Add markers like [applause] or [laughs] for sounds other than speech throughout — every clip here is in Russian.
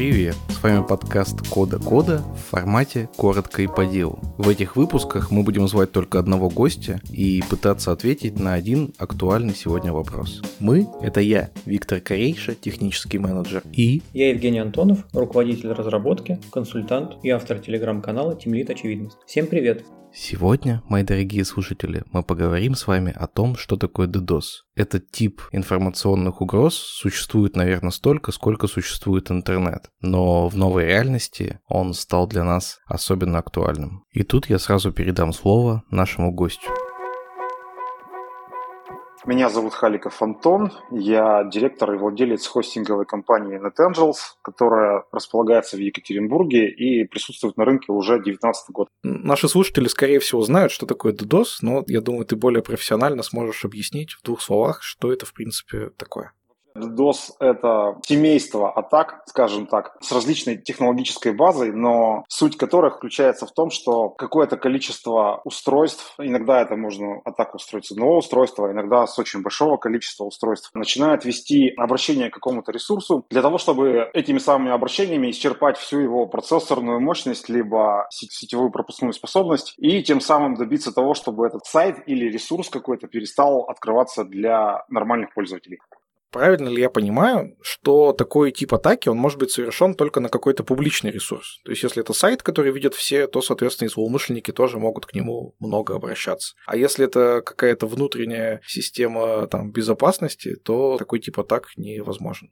Привет! С вами подкаст Кода Кода в формате коротко и по делу. В этих выпусках мы будем звать только одного гостя и пытаться ответить на один актуальный сегодня вопрос. Мы — это я, Виктор Корейша, технический менеджер, и... Я Евгений Антонов, руководитель разработки, консультант и автор телеграм-канала Тимлит Очевидность. Всем привет! Сегодня, мои дорогие слушатели, мы поговорим с вами о том, что такое DDoS. Этот тип информационных угроз существует, наверное, столько, сколько существует интернет. Но в новой реальности он стал для нас особенно актуальным. И тут я сразу передам слово нашему гостю. Меня зовут Халиков Антон, я директор и владелец хостинговой компании NetAngels, которая располагается в Екатеринбурге и присутствует на рынке уже 19 год. Наши слушатели, скорее всего, знают, что такое DDoS, но я думаю, ты более профессионально сможешь объяснить в двух словах, что это, в принципе, такое. DDoS — это семейство атак, скажем так, с различной технологической базой, но суть которых заключается в том, что какое-то количество устройств, иногда это можно атаку устроить с одного устройства, иногда с очень большого количества устройств, начинает вести обращение к какому-то ресурсу для того, чтобы этими самыми обращениями исчерпать всю его процессорную мощность, либо сетевую пропускную способность, и тем самым добиться того, чтобы этот сайт или ресурс какой-то перестал открываться для нормальных пользователей. Правильно ли я понимаю, что такой тип атаки, он может быть совершен только на какой-то публичный ресурс? То есть, если это сайт, который видят все, то, соответственно, и злоумышленники тоже могут к нему много обращаться. А если это какая-то внутренняя система там, безопасности, то такой тип атак невозможен.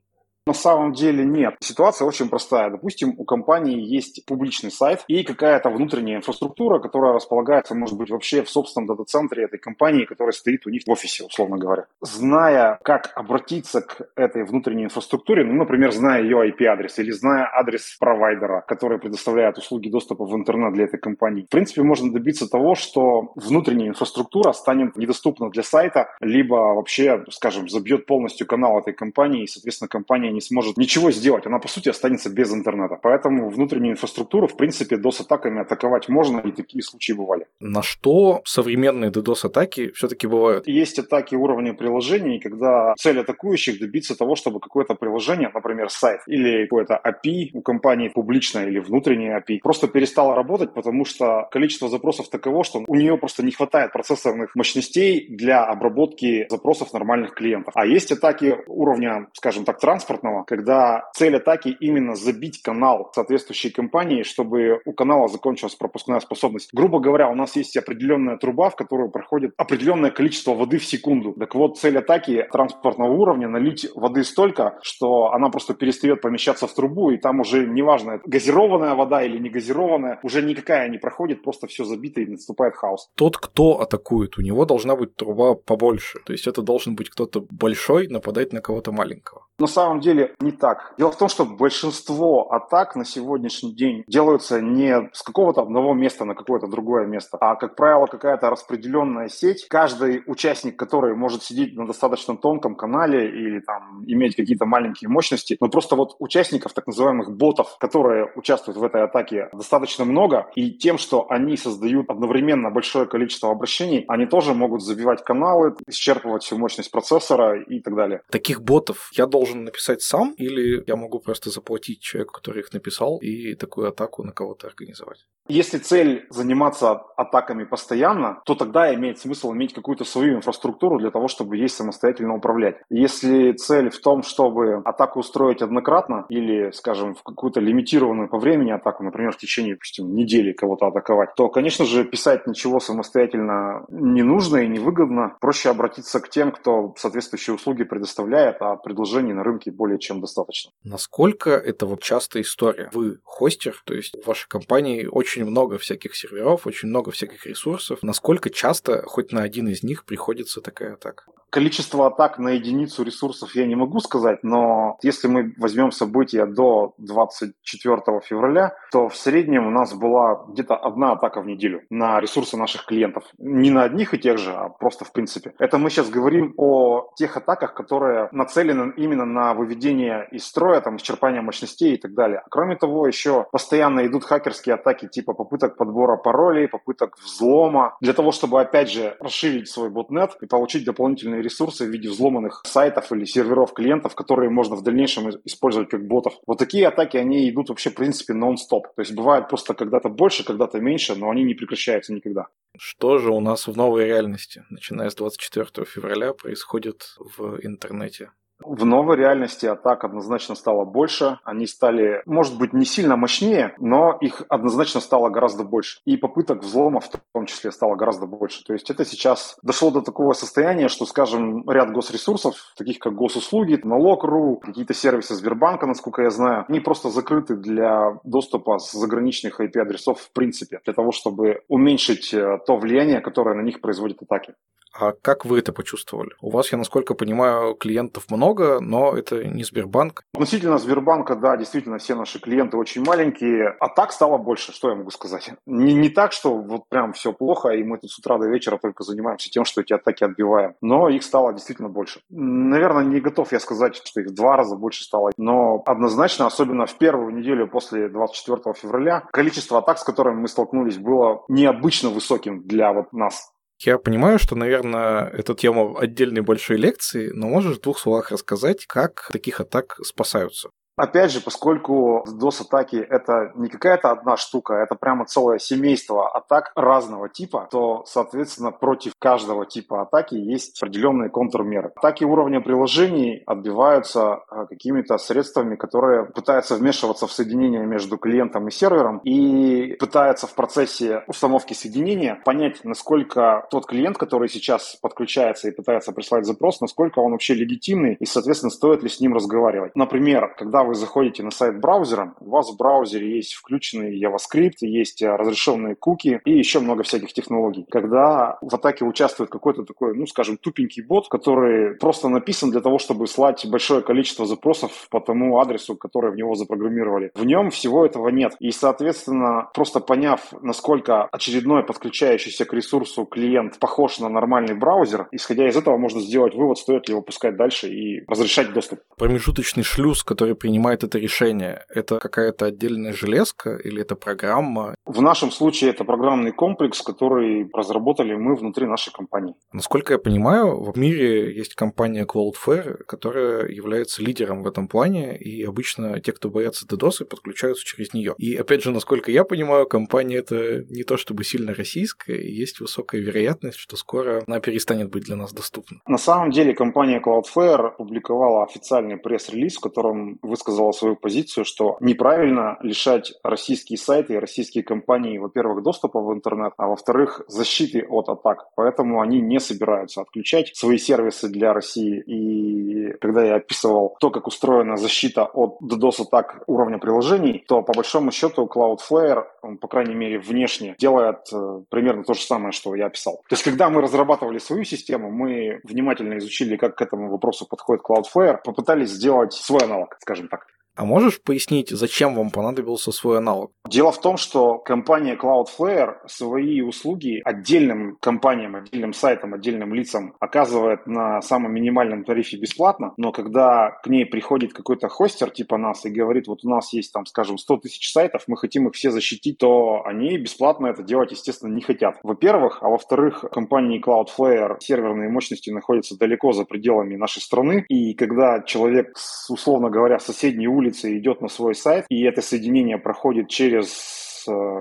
На самом деле нет. Ситуация очень простая. Допустим, у компании есть публичный сайт и какая-то внутренняя инфраструктура, которая располагается, может быть, вообще в собственном дата-центре этой компании, которая стоит у них в офисе, условно говоря. Зная, как обратиться к этой внутренней инфраструктуре, ну, например, зная ее IP-адрес или зная адрес провайдера, который предоставляет услуги доступа в интернет для этой компании, в принципе, можно добиться того, что внутренняя инфраструктура станет недоступна для сайта, либо вообще, скажем, забьет полностью канал этой компании, и, соответственно, компания не сможет ничего сделать. Она, по сути, останется без интернета. Поэтому внутреннюю инфраструктуру, в принципе, DOS-атаками атаковать можно, и такие случаи бывали. На что современные DDoS-атаки все-таки бывают? Есть атаки уровня приложений, когда цель атакующих добиться того, чтобы какое-то приложение, например, сайт или какое-то API у компании публичное или внутреннее API, просто перестало работать, потому что количество запросов таково, что у нее просто не хватает процессорных мощностей для обработки запросов нормальных клиентов. А есть атаки уровня, скажем так, транспортного, стандартного, когда цель атаки именно забить канал соответствующей компании, чтобы у канала закончилась пропускная способность. Грубо говоря, у нас есть определенная труба, в которую проходит определенное количество воды в секунду. Так вот, цель атаки транспортного уровня налить воды столько, что она просто перестает помещаться в трубу, и там уже неважно, газированная вода или не газированная, уже никакая не проходит, просто все забито и наступает хаос. Тот, кто атакует, у него должна быть труба побольше. То есть это должен быть кто-то большой нападать на кого-то маленького. На самом деле не так. Дело в том, что большинство атак на сегодняшний день делаются не с какого-то одного места на какое-то другое место, а, как правило, какая-то распределенная сеть. Каждый участник, который может сидеть на достаточно тонком канале или там иметь какие-то маленькие мощности, но просто вот участников, так называемых ботов, которые участвуют в этой атаке, достаточно много, и тем, что они создают одновременно большое количество обращений, они тоже могут забивать каналы, исчерпывать всю мощность процессора и так далее. Таких ботов я должен должен написать сам, или я могу просто заплатить человеку, который их написал, и такую атаку на кого-то организовать? Если цель заниматься атаками постоянно, то тогда имеет смысл иметь какую-то свою инфраструктуру для того, чтобы ей самостоятельно управлять. Если цель в том, чтобы атаку устроить однократно или, скажем, в какую-то лимитированную по времени атаку, например, в течение, допустим, недели кого-то атаковать, то, конечно же, писать ничего самостоятельно не нужно и невыгодно. Проще обратиться к тем, кто соответствующие услуги предоставляет, а предложений на рынке более чем достаточно. Насколько это вот частая история? Вы хостер, то есть в вашей компании очень много всяких серверов, очень много всяких ресурсов. Насколько часто хоть на один из них приходится такая атака? Количество атак на единицу ресурсов я не могу сказать, но если мы возьмем события до 24 февраля, то в среднем у нас была где-то одна атака в неделю на ресурсы наших клиентов. Не на одних и тех же, а просто в принципе. Это мы сейчас говорим о тех атаках, которые нацелены именно на выведение из строя, там, исчерпание мощностей и так далее. Кроме того, еще постоянно идут хакерские атаки типа попыток подбора паролей, попыток взлома, для того, чтобы, опять же, расширить свой ботнет и получить дополнительные дополнительные ресурсы в виде взломанных сайтов или серверов клиентов, которые можно в дальнейшем использовать как ботов. Вот такие атаки, они идут вообще, в принципе, нон-стоп. То есть бывает просто когда-то больше, когда-то меньше, но они не прекращаются никогда. Что же у нас в новой реальности, начиная с 24 февраля, происходит в интернете? В новой реальности атак однозначно стало больше. Они стали, может быть, не сильно мощнее, но их однозначно стало гораздо больше. И попыток взлома в том числе стало гораздо больше. То есть это сейчас дошло до такого состояния, что, скажем, ряд госресурсов, таких как госуслуги, налог.ру, какие-то сервисы Сбербанка, насколько я знаю, они просто закрыты для доступа с заграничных IP-адресов в принципе, для того, чтобы уменьшить э, то влияние, которое на них производят атаки. А как вы это почувствовали? У вас, я насколько понимаю, клиентов много, но это не Сбербанк. Относительно Сбербанка, да, действительно, все наши клиенты очень маленькие. А так стало больше, что я могу сказать. Не, не так, что вот прям все плохо, и мы тут с утра до вечера только занимаемся тем, что эти атаки отбиваем. Но их стало действительно больше. Наверное, не готов я сказать, что их в два раза больше стало. Но однозначно, особенно в первую неделю после 24 февраля, количество атак, с которыми мы столкнулись, было необычно высоким для вот нас. Я понимаю, что, наверное, это тема отдельной большой лекции, но можешь в двух словах рассказать, как таких атак спасаются? Опять же, поскольку DOS-атаки это не какая-то одна штука, это прямо целое семейство атак разного типа, то, соответственно, против каждого типа атаки есть определенные контрмеры. Атаки уровня приложений отбиваются а, какими-то средствами, которые пытаются вмешиваться в соединение между клиентом и сервером и пытаются в процессе установки соединения понять, насколько тот клиент, который сейчас подключается и пытается прислать запрос, насколько он вообще легитимный и, соответственно, стоит ли с ним разговаривать. Например, когда вы заходите на сайт браузера, у вас в браузере есть включенный JavaScript, есть э, разрешенные куки и еще много всяких технологий. Когда в атаке участвует какой-то такой, ну, скажем, тупенький бот, который просто написан для того, чтобы слать большое количество запросов по тому адресу, который в него запрограммировали. В нем всего этого нет. И, соответственно, просто поняв, насколько очередной подключающийся к ресурсу клиент похож на нормальный браузер, исходя из этого можно сделать вывод, стоит ли его пускать дальше и разрешать доступ. Промежуточный шлюз, который принимает принимает это решение? Это какая-то отдельная железка или это программа? В нашем случае это программный комплекс, который разработали мы внутри нашей компании. Насколько я понимаю, в мире есть компания Cloudflare, которая является лидером в этом плане, и обычно те, кто боятся DDoS, подключаются через нее. И опять же, насколько я понимаю, компания это не то чтобы сильно российская, и есть высокая вероятность, что скоро она перестанет быть для нас доступна. На самом деле компания Cloudflare публиковала официальный пресс-релиз, в котором высказала высказала свою позицию, что неправильно лишать российские сайты и российские компании, во-первых, доступа в интернет, а во-вторых, защиты от атак. Поэтому они не собираются отключать свои сервисы для России. И когда я описывал то, как устроена защита от DDoS-атак уровня приложений, то по большому счету Cloudflare, он, по крайней мере, внешне делает э, примерно то же самое, что я описал. То есть, когда мы разрабатывали свою систему, мы внимательно изучили, как к этому вопросу подходит Cloudflare, попытались сделать свой аналог, скажем так. А можешь пояснить, зачем вам понадобился свой аналог? Дело в том, что компания Cloudflare свои услуги отдельным компаниям, отдельным сайтам, отдельным лицам оказывает на самом минимальном тарифе бесплатно, но когда к ней приходит какой-то хостер типа нас и говорит, вот у нас есть там, скажем, 100 тысяч сайтов, мы хотим их все защитить, то они бесплатно это делать, естественно, не хотят. Во-первых, а во-вторых, компании Cloudflare серверные мощности находятся далеко за пределами нашей страны, и когда человек, условно говоря, соседней улицы улицы идет на свой сайт, и это соединение проходит через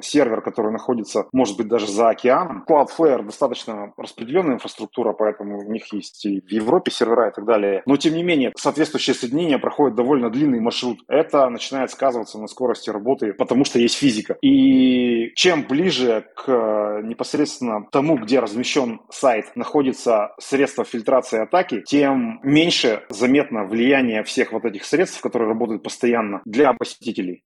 сервер, который находится, может быть, даже за океаном. Cloudflare достаточно распределенная инфраструктура, поэтому у них есть и в Европе сервера и так далее. Но, тем не менее, соответствующее соединение проходит довольно длинный маршрут. Это начинает сказываться на скорости работы, потому что есть физика. И чем ближе к э, непосредственно тому, где размещен сайт, находится средство фильтрации атаки, тем меньше заметно влияние всех вот этих средств, которые работают постоянно для посетителей.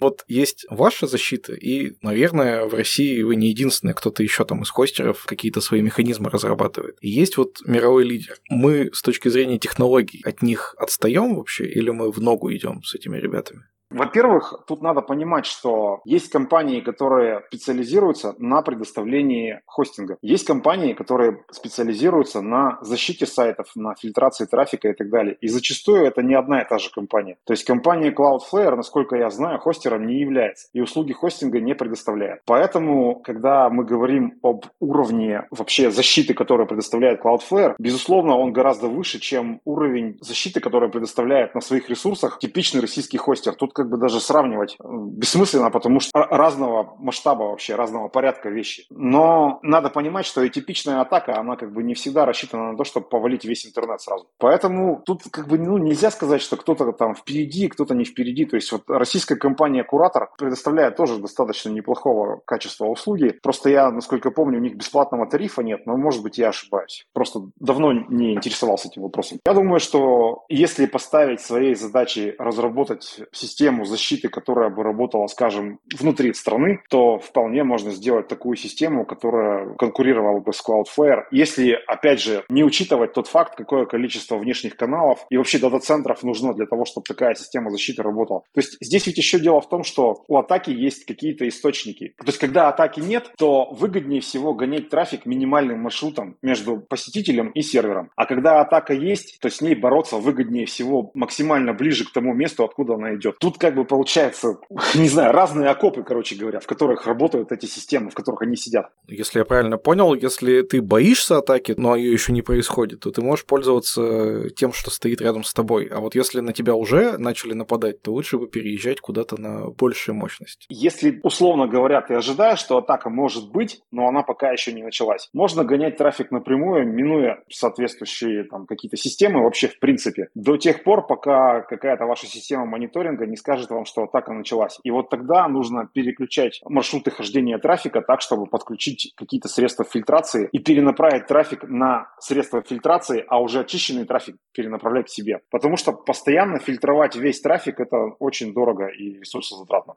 Вот есть ваша защита, и, наверное, в России вы не единственный, кто-то еще там из хостеров какие-то свои механизмы разрабатывает. И есть вот мировой лидер. Мы с точки зрения технологий от них отстаем вообще, или мы в ногу идем с этими ребятами? Во-первых, тут надо понимать, что есть компании, которые специализируются на предоставлении хостинга. Есть компании, которые специализируются на защите сайтов, на фильтрации трафика и так далее. И зачастую это не одна и та же компания. То есть компания Cloudflare, насколько я знаю, хостером не является и услуги хостинга не предоставляет. Поэтому, когда мы говорим об уровне вообще защиты, которую предоставляет Cloudflare, безусловно, он гораздо выше, чем уровень защиты, который предоставляет на своих ресурсах типичный российский хостер. Тут как бы даже сравнивать бессмысленно, потому что разного масштаба вообще, разного порядка вещи. Но надо понимать, что и типичная атака, она как бы не всегда рассчитана на то, чтобы повалить весь интернет сразу. Поэтому тут как бы ну, нельзя сказать, что кто-то там впереди, кто-то не впереди. То есть вот российская компания Куратор предоставляет тоже достаточно неплохого качества услуги. Просто я, насколько помню, у них бесплатного тарифа нет, но может быть я ошибаюсь. Просто давно не интересовался этим вопросом. Я думаю, что если поставить своей задачей разработать систему защиты, которая бы работала, скажем, внутри страны, то вполне можно сделать такую систему, которая конкурировала бы с Cloudflare. Если, опять же, не учитывать тот факт, какое количество внешних каналов и вообще дата-центров нужно для того, чтобы такая система защиты работала. То есть здесь ведь еще дело в том, что у атаки есть какие-то источники. То есть когда атаки нет, то выгоднее всего гонять трафик минимальным маршрутом между посетителем и сервером. А когда атака есть, то с ней бороться выгоднее всего максимально ближе к тому месту, откуда она идет. Тут как бы получается, [laughs] не знаю, разные окопы, короче говоря, в которых работают эти системы, в которых они сидят. Если я правильно понял, если ты боишься атаки, но ее еще не происходит, то ты можешь пользоваться тем, что стоит рядом с тобой. А вот если на тебя уже начали нападать, то лучше бы переезжать куда-то на большую мощность. Если, условно говоря, ты ожидаешь, что атака может быть, но она пока еще не началась, можно гонять трафик напрямую, минуя соответствующие там какие-то системы вообще в принципе, до тех пор, пока какая-то ваша система мониторинга не скажет вам, что атака началась. И вот тогда нужно переключать маршруты хождения трафика так, чтобы подключить какие-то средства фильтрации и перенаправить трафик на средства фильтрации, а уже очищенный трафик перенаправлять к себе. Потому что постоянно фильтровать весь трафик – это очень дорого и ресурсозатратно.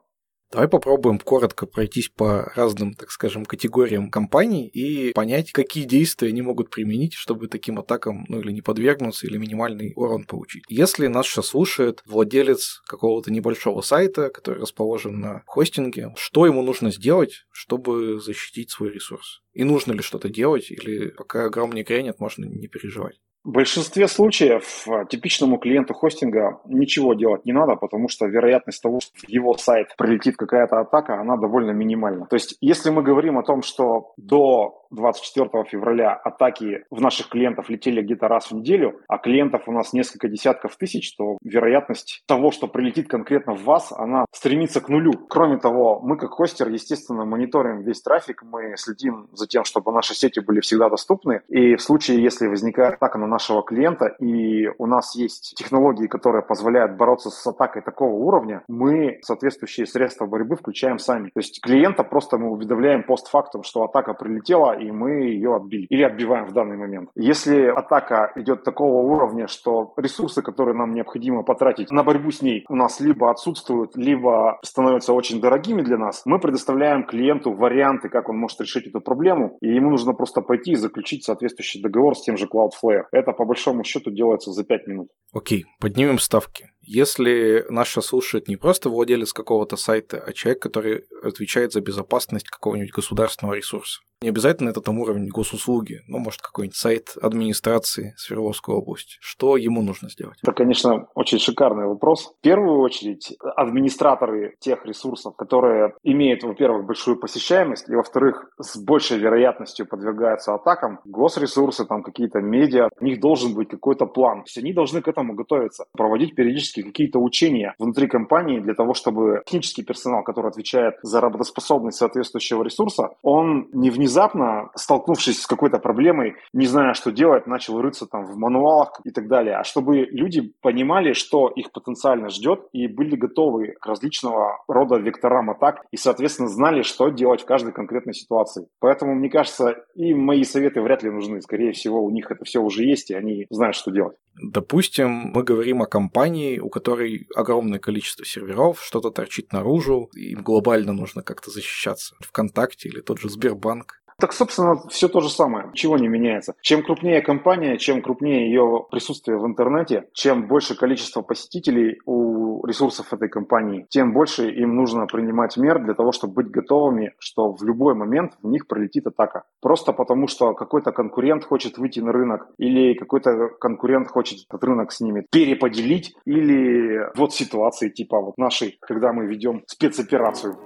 Давай попробуем коротко пройтись по разным, так скажем, категориям компаний и понять, какие действия они могут применить, чтобы таким атакам, ну или не подвергнуться, или минимальный урон получить. Если нас сейчас слушает владелец какого-то небольшого сайта, который расположен на хостинге, что ему нужно сделать, чтобы защитить свой ресурс? И нужно ли что-то делать, или пока гром не грянет, можно не переживать? В большинстве случаев э, типичному клиенту хостинга ничего делать не надо, потому что вероятность того, что в его сайт прилетит какая-то атака, она довольно минимальна. То есть, если мы говорим о том, что до 24 февраля атаки в наших клиентов летели где-то раз в неделю, а клиентов у нас несколько десятков тысяч, то вероятность того, что прилетит конкретно в вас, она стремится к нулю. Кроме того, мы как хостер, естественно, мониторим весь трафик, мы следим за тем, чтобы наши сети были всегда доступны, и в случае, если возникает атака на наш нашего клиента, и у нас есть технологии, которые позволяют бороться с атакой такого уровня, мы соответствующие средства борьбы включаем сами. То есть клиента просто мы уведомляем постфактум, что атака прилетела, и мы ее отбили. Или отбиваем в данный момент. Если атака идет такого уровня, что ресурсы, которые нам необходимо потратить на борьбу с ней, у нас либо отсутствуют, либо становятся очень дорогими для нас, мы предоставляем клиенту варианты, как он может решить эту проблему, и ему нужно просто пойти и заключить соответствующий договор с тем же Cloudflare. Это по большому счету делается за 5 минут. Окей, поднимем ставки. Если наша слушает не просто владелец какого-то сайта, а человек, который отвечает за безопасность какого-нибудь государственного ресурса, не обязательно это там уровень госуслуги, но может какой-нибудь сайт администрации Свердловской области. Что ему нужно сделать? Это, конечно, очень шикарный вопрос. В первую очередь, администраторы тех ресурсов, которые имеют, во-первых, большую посещаемость, и, во-вторых, с большей вероятностью подвергаются атакам, госресурсы, там какие-то медиа, у них должен быть какой-то план. То есть они должны к этому готовиться, проводить периодически какие-то учения внутри компании для того, чтобы технический персонал, который отвечает за работоспособность соответствующего ресурса, он не внезапно, столкнувшись с какой-то проблемой, не зная, что делать, начал рыться там в мануалах и так далее, а чтобы люди понимали, что их потенциально ждет и были готовы к различного рода векторам атак и, соответственно, знали, что делать в каждой конкретной ситуации. Поэтому, мне кажется, и мои советы вряд ли нужны. Скорее всего, у них это все уже есть, и они знают, что делать. Допустим, мы говорим о компании, у которой огромное количество серверов, что-то торчит наружу, им глобально нужно как-то защищаться. ВКонтакте или тот же Сбербанк Так, собственно, все то же самое. Чего не меняется. Чем крупнее компания, чем крупнее ее присутствие в интернете, чем больше количество посетителей у ресурсов этой компании, тем больше им нужно принимать мер для того, чтобы быть готовыми, что в любой момент в них пролетит атака. Просто потому, что какой-то конкурент хочет выйти на рынок, или какой-то конкурент хочет этот рынок с ними переподелить, или вот ситуации типа вот нашей, когда мы ведем спецоперацию.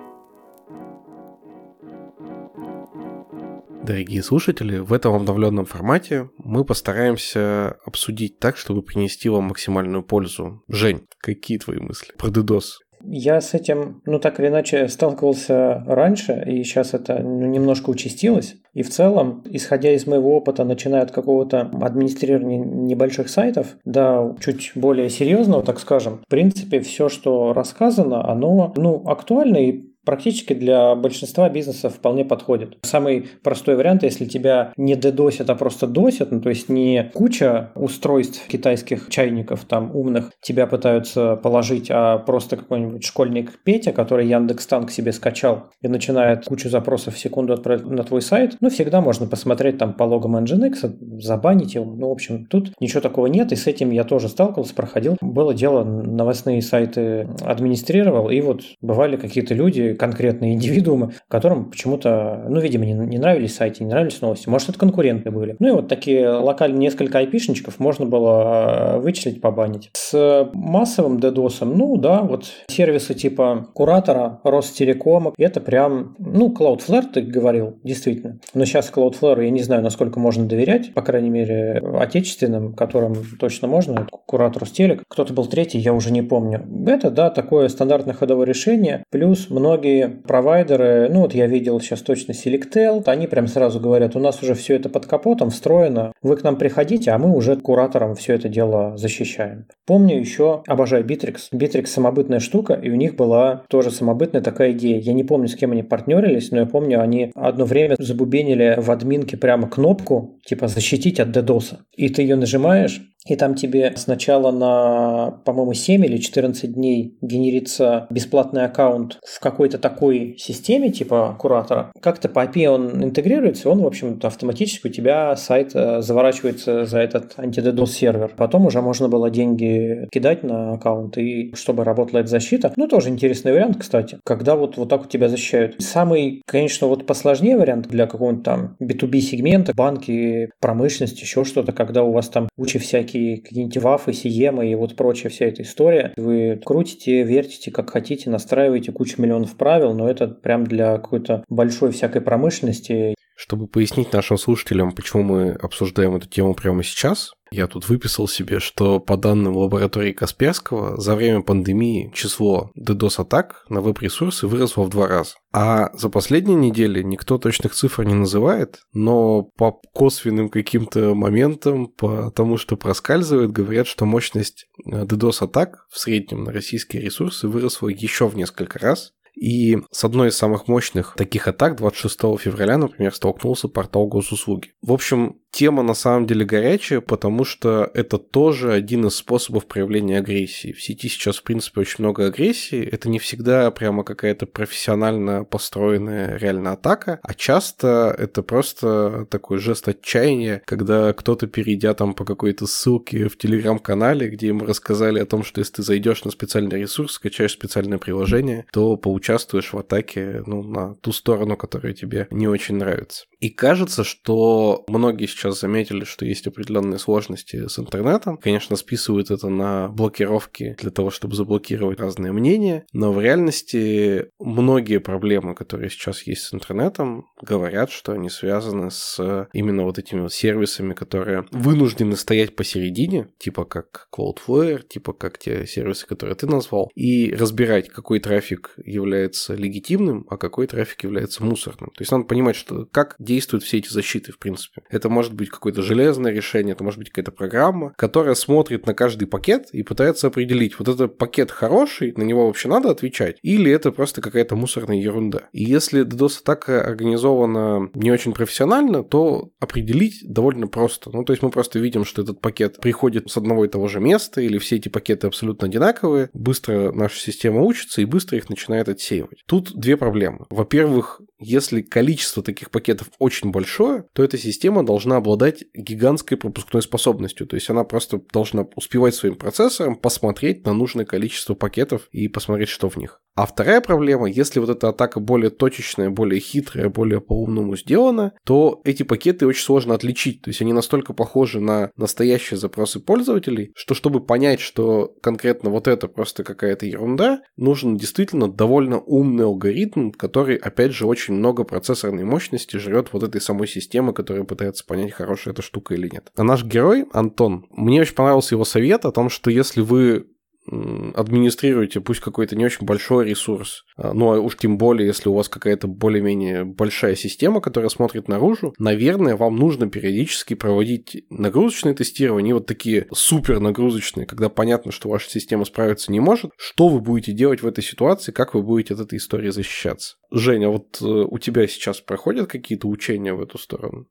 Дорогие слушатели, в этом обновленном формате мы постараемся обсудить так, чтобы принести вам максимальную пользу. Жень, какие твои мысли про DDoS? Я с этим, ну так или иначе, сталкивался раньше, и сейчас это ну, немножко участилось. И в целом, исходя из моего опыта, начиная от какого-то администрирования небольших сайтов до чуть более серьезного, так скажем, в принципе, все, что рассказано, оно ну, актуально и практически для большинства бизнесов вполне подходит. Самый простой вариант, если тебя не дедосят, а просто досят, ну то есть не куча устройств китайских чайников там умных тебя пытаются положить, а просто какой-нибудь школьник Петя, который Яндекс Танк себе скачал и начинает кучу запросов в секунду отправить на твой сайт, ну всегда можно посмотреть там по логам Nginx, забанить его, ну в общем тут ничего такого нет, и с этим я тоже сталкивался, проходил. Было дело, новостные сайты администрировал, и вот бывали какие-то люди, конкретные индивидуумы, которым почему-то, ну, видимо, не, не нравились сайты, не нравились новости. Может, это конкуренты были. Ну и вот такие локальные несколько айпишничков можно было э, вычислить, побанить. С массовым DDoS, ну да, вот сервисы типа Куратора, Ростелекома, это прям, ну, Cloudflare ты говорил, действительно. Но сейчас Cloudflare я не знаю, насколько можно доверять, по крайней мере, отечественным, которым точно можно. Куратор Ростелек. Кто-то был третий, я уже не помню. Это, да, такое стандартное ходовое решение. Плюс многие многие провайдеры, ну вот я видел сейчас точно Selectel, они прям сразу говорят, у нас уже все это под капотом встроено, вы к нам приходите, а мы уже куратором все это дело защищаем. Помню еще, обожаю Bittrex. Bittrex самобытная штука, и у них была тоже самобытная такая идея. Я не помню, с кем они партнерились, но я помню, они одно время забубенили в админке прямо кнопку, типа «защитить от DDoS». И ты ее нажимаешь, и там тебе сначала на, по-моему, 7 или 14 дней генерится бесплатный аккаунт в какой-то такой системе, типа куратора. Как-то по API он интегрируется, он, в общем-то, автоматически у тебя сайт э, заворачивается за этот антидедос сервер. Потом уже можно было деньги кидать на аккаунт, и чтобы работала эта защита. Ну, тоже интересный вариант, кстати, когда вот, вот так вот тебя защищают. Самый, конечно, вот посложнее вариант для какого-нибудь там B2B сегмента, банки, промышленность, еще что-то, когда у вас там куча всяких всякие какие-нибудь вафы, сиемы и вот прочая вся эта история. Вы крутите, вертите как хотите, настраиваете кучу миллионов правил, но это прям для какой-то большой всякой промышленности. Чтобы пояснить нашим слушателям, почему мы обсуждаем эту тему прямо сейчас, я тут выписал себе, что по данным лаборатории Касперского, за время пандемии число DDoS-атак на веб-ресурсы выросло в два раза. А за последние недели никто точных цифр не называет, но по косвенным каким-то моментам, по тому, что проскальзывает, говорят, что мощность DDoS-атак в среднем на российские ресурсы выросла еще в несколько раз. И с одной из самых мощных таких атак 26 февраля, например, столкнулся портал госуслуги. В общем, Тема на самом деле горячая, потому что это тоже один из способов проявления агрессии. В сети сейчас, в принципе, очень много агрессии. Это не всегда прямо какая-то профессионально построенная реально атака, а часто это просто такой жест отчаяния, когда кто-то, перейдя там по какой-то ссылке в телеграм-канале, где ему рассказали о том, что если ты зайдешь на специальный ресурс, скачаешь специальное приложение, то поучаствуешь в атаке ну, на ту сторону, которая тебе не очень нравится. И кажется, что многие сейчас заметили, что есть определенные сложности с интернетом. Конечно, списывают это на блокировки для того, чтобы заблокировать разные мнения, но в реальности многие проблемы, которые сейчас есть с интернетом, говорят, что они связаны с именно вот этими вот сервисами, которые вынуждены стоять посередине, типа как Cloudflare, типа как те сервисы, которые ты назвал, и разбирать, какой трафик является легитимным, а какой трафик является мусорным. То есть надо понимать, что как действуют все эти защиты, в принципе. Это может быть какое-то железное решение, это может быть какая-то программа, которая смотрит на каждый пакет и пытается определить, вот этот пакет хороший, на него вообще надо отвечать, или это просто какая-то мусорная ерунда. И если DDoS-атака организована не очень профессионально, то определить довольно просто. Ну, то есть мы просто видим, что этот пакет приходит с одного и того же места, или все эти пакеты абсолютно одинаковые, быстро наша система учится и быстро их начинает отсеивать. Тут две проблемы. Во-первых, Если количество таких пакетов очень большое, то эта система должна обладать гигантской пропускной способностью. То есть она просто должна успевать своим процессором посмотреть на нужное количество пакетов и посмотреть, что в них. А вторая проблема, если вот эта атака более точечная, более хитрая, более по-умному сделана, то эти пакеты очень сложно отличить. То есть они настолько похожи на настоящие запросы пользователей, что чтобы понять, что конкретно вот это просто какая-то ерунда, нужен действительно довольно умный алгоритм, который, опять же, очень много процессорной мощности жрет вот этой самой системы, которая пытается понять, хорошая эта штука или нет. А наш герой, Антон, мне очень понравился его совет о том, что если вы администрируете пусть какой-то не очень большой ресурс, а, ну а уж тем более, если у вас какая-то более-менее большая система, которая смотрит наружу, наверное, вам нужно периодически проводить нагрузочные тестирования, вот такие супер нагрузочные, когда понятно, что ваша система справиться не может. Что вы будете делать в этой ситуации, как вы будете от этой истории защищаться? Женя, вот э, у тебя сейчас проходят какие-то учения в эту сторону?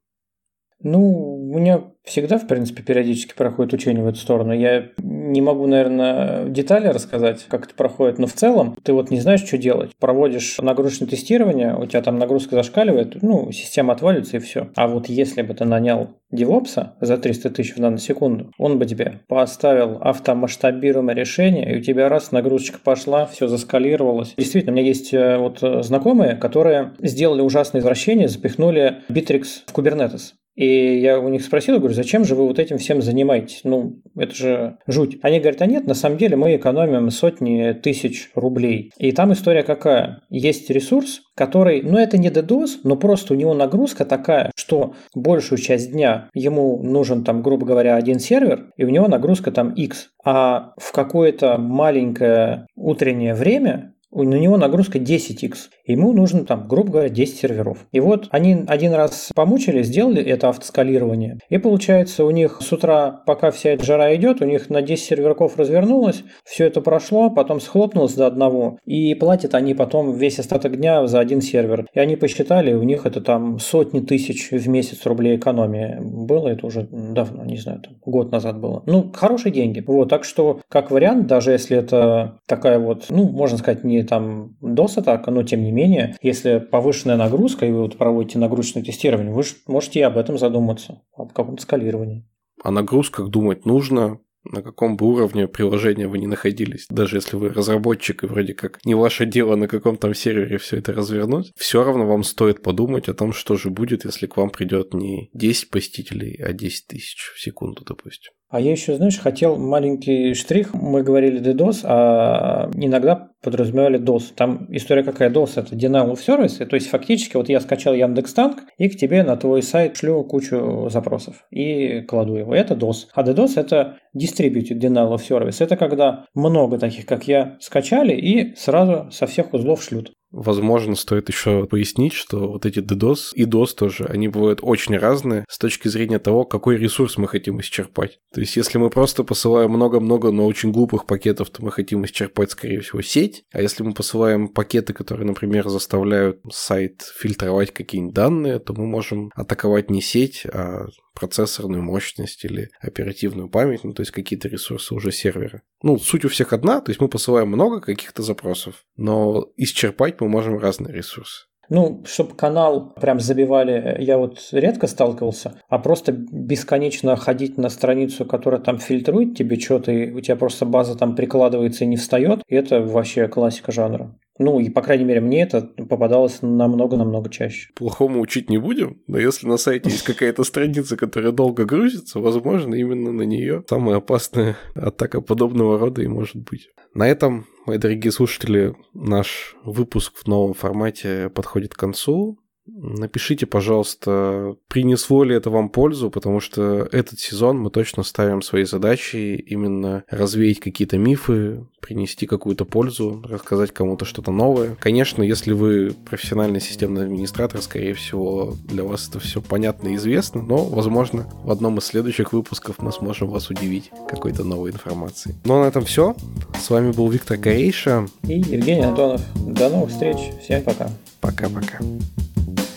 Ну, у меня всегда, в принципе, периодически проходит учение в эту сторону. Я не могу, наверное, детали рассказать, как это проходит, но в целом ты вот не знаешь, что делать. Проводишь нагрузочное тестирование, у тебя там нагрузка зашкаливает, ну, система отвалится и все. А вот если бы ты нанял девопса за 300 тысяч в наносекунду, он бы тебе поставил автомасштабируемое решение, и у тебя раз нагрузочка пошла, все заскалировалось. Действительно, у меня есть э, вот знакомые, которые сделали ужасное извращение, запихнули Bittrex в Kubernetes. И я у них спросил, говорю, зачем же вы вот этим всем занимаетесь? Ну, это же жуть. Они говорят, а нет, на самом деле мы экономим сотни тысяч рублей. И там история какая? Есть ресурс, который, ну это не DDoS, но просто у него нагрузка такая, что большую часть дня ему нужен там, грубо говоря, один сервер, и у него нагрузка там X. А в какое-то маленькое утреннее время у него нагрузка 10x. Ему нужно там, грубо говоря, 10 серверов. И вот они один раз помучили, сделали это автоскалирование. И получается у них с утра, пока вся эта жара идет, у них на 10 серверков развернулось, все это прошло, потом схлопнулось до одного. И платят они потом весь остаток дня за один сервер. И они посчитали, у них это там сотни тысяч в месяц рублей экономии. Было это уже давно, не знаю, там, год назад было. Ну, хорошие деньги. Вот, так что, как вариант, даже если это такая вот, ну, можно сказать, не там DOS-атака, но тем не менее, если повышенная нагрузка, и вы вот проводите нагрузочное тестирование, вы же можете об этом задуматься, об каком-то скалировании. О нагрузках думать нужно, на каком бы уровне приложения вы не находились, даже если вы разработчик и вроде как не ваше дело на каком там сервере все это развернуть, все равно вам стоит подумать о том, что же будет, если к вам придет не 10 посетителей, а 10 тысяч в секунду, допустим. А я еще, знаешь, хотел маленький штрих. Мы говорили DDoS, а иногда подразумевали DOS. Там история какая DOS? Это Denial of Service. То есть фактически вот я скачал Яндекс Танк и к тебе на твой сайт шлю кучу запросов и кладу его. Это DOS. А DDoS это Distributed Denial of Service. Это когда много таких, как я, скачали и сразу со всех узлов шлют. Возможно, стоит еще пояснить, что вот эти DDoS и DOS тоже, они бывают очень разные с точки зрения того, какой ресурс мы хотим исчерпать. То есть, если мы просто посылаем много-много, но очень глупых пакетов, то мы хотим исчерпать, скорее всего, сеть. А если мы посылаем пакеты, которые, например, заставляют сайт фильтровать какие-нибудь данные, то мы можем атаковать не сеть, а процессорную мощность или оперативную память, ну, то есть какие-то ресурсы уже сервера. Ну, суть у всех одна, то есть мы посылаем много каких-то запросов, но исчерпать мы можем разные ресурсы. Ну, чтобы канал прям забивали, я вот редко сталкивался, а просто бесконечно ходить на страницу, которая там фильтрует тебе что-то, и у тебя просто база там прикладывается и не встает, и это вообще классика жанра. Ну, и, по крайней мере, мне это попадалось намного-намного чаще. Плохому учить не будем, но если на сайте есть какая-то страница, которая долго грузится, возможно, именно на нее самая опасная атака подобного рода и может быть. На этом, мои дорогие слушатели, наш выпуск в новом формате подходит к концу. Напишите, пожалуйста, принесло ли это вам пользу, потому что этот сезон мы точно ставим свои задачи именно развеять какие-то мифы, принести какую-то пользу, рассказать кому-то что-то новое. Конечно, если вы профессиональный системный администратор, скорее всего, для вас это все понятно и известно, но, возможно, в одном из следующих выпусков мы сможем вас удивить какой-то новой информацией. Ну а на этом все. С вами был Виктор Корейша и Евгений Антонов. До новых встреч. Всем пока. Пока-пока.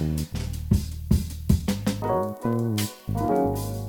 Thank you.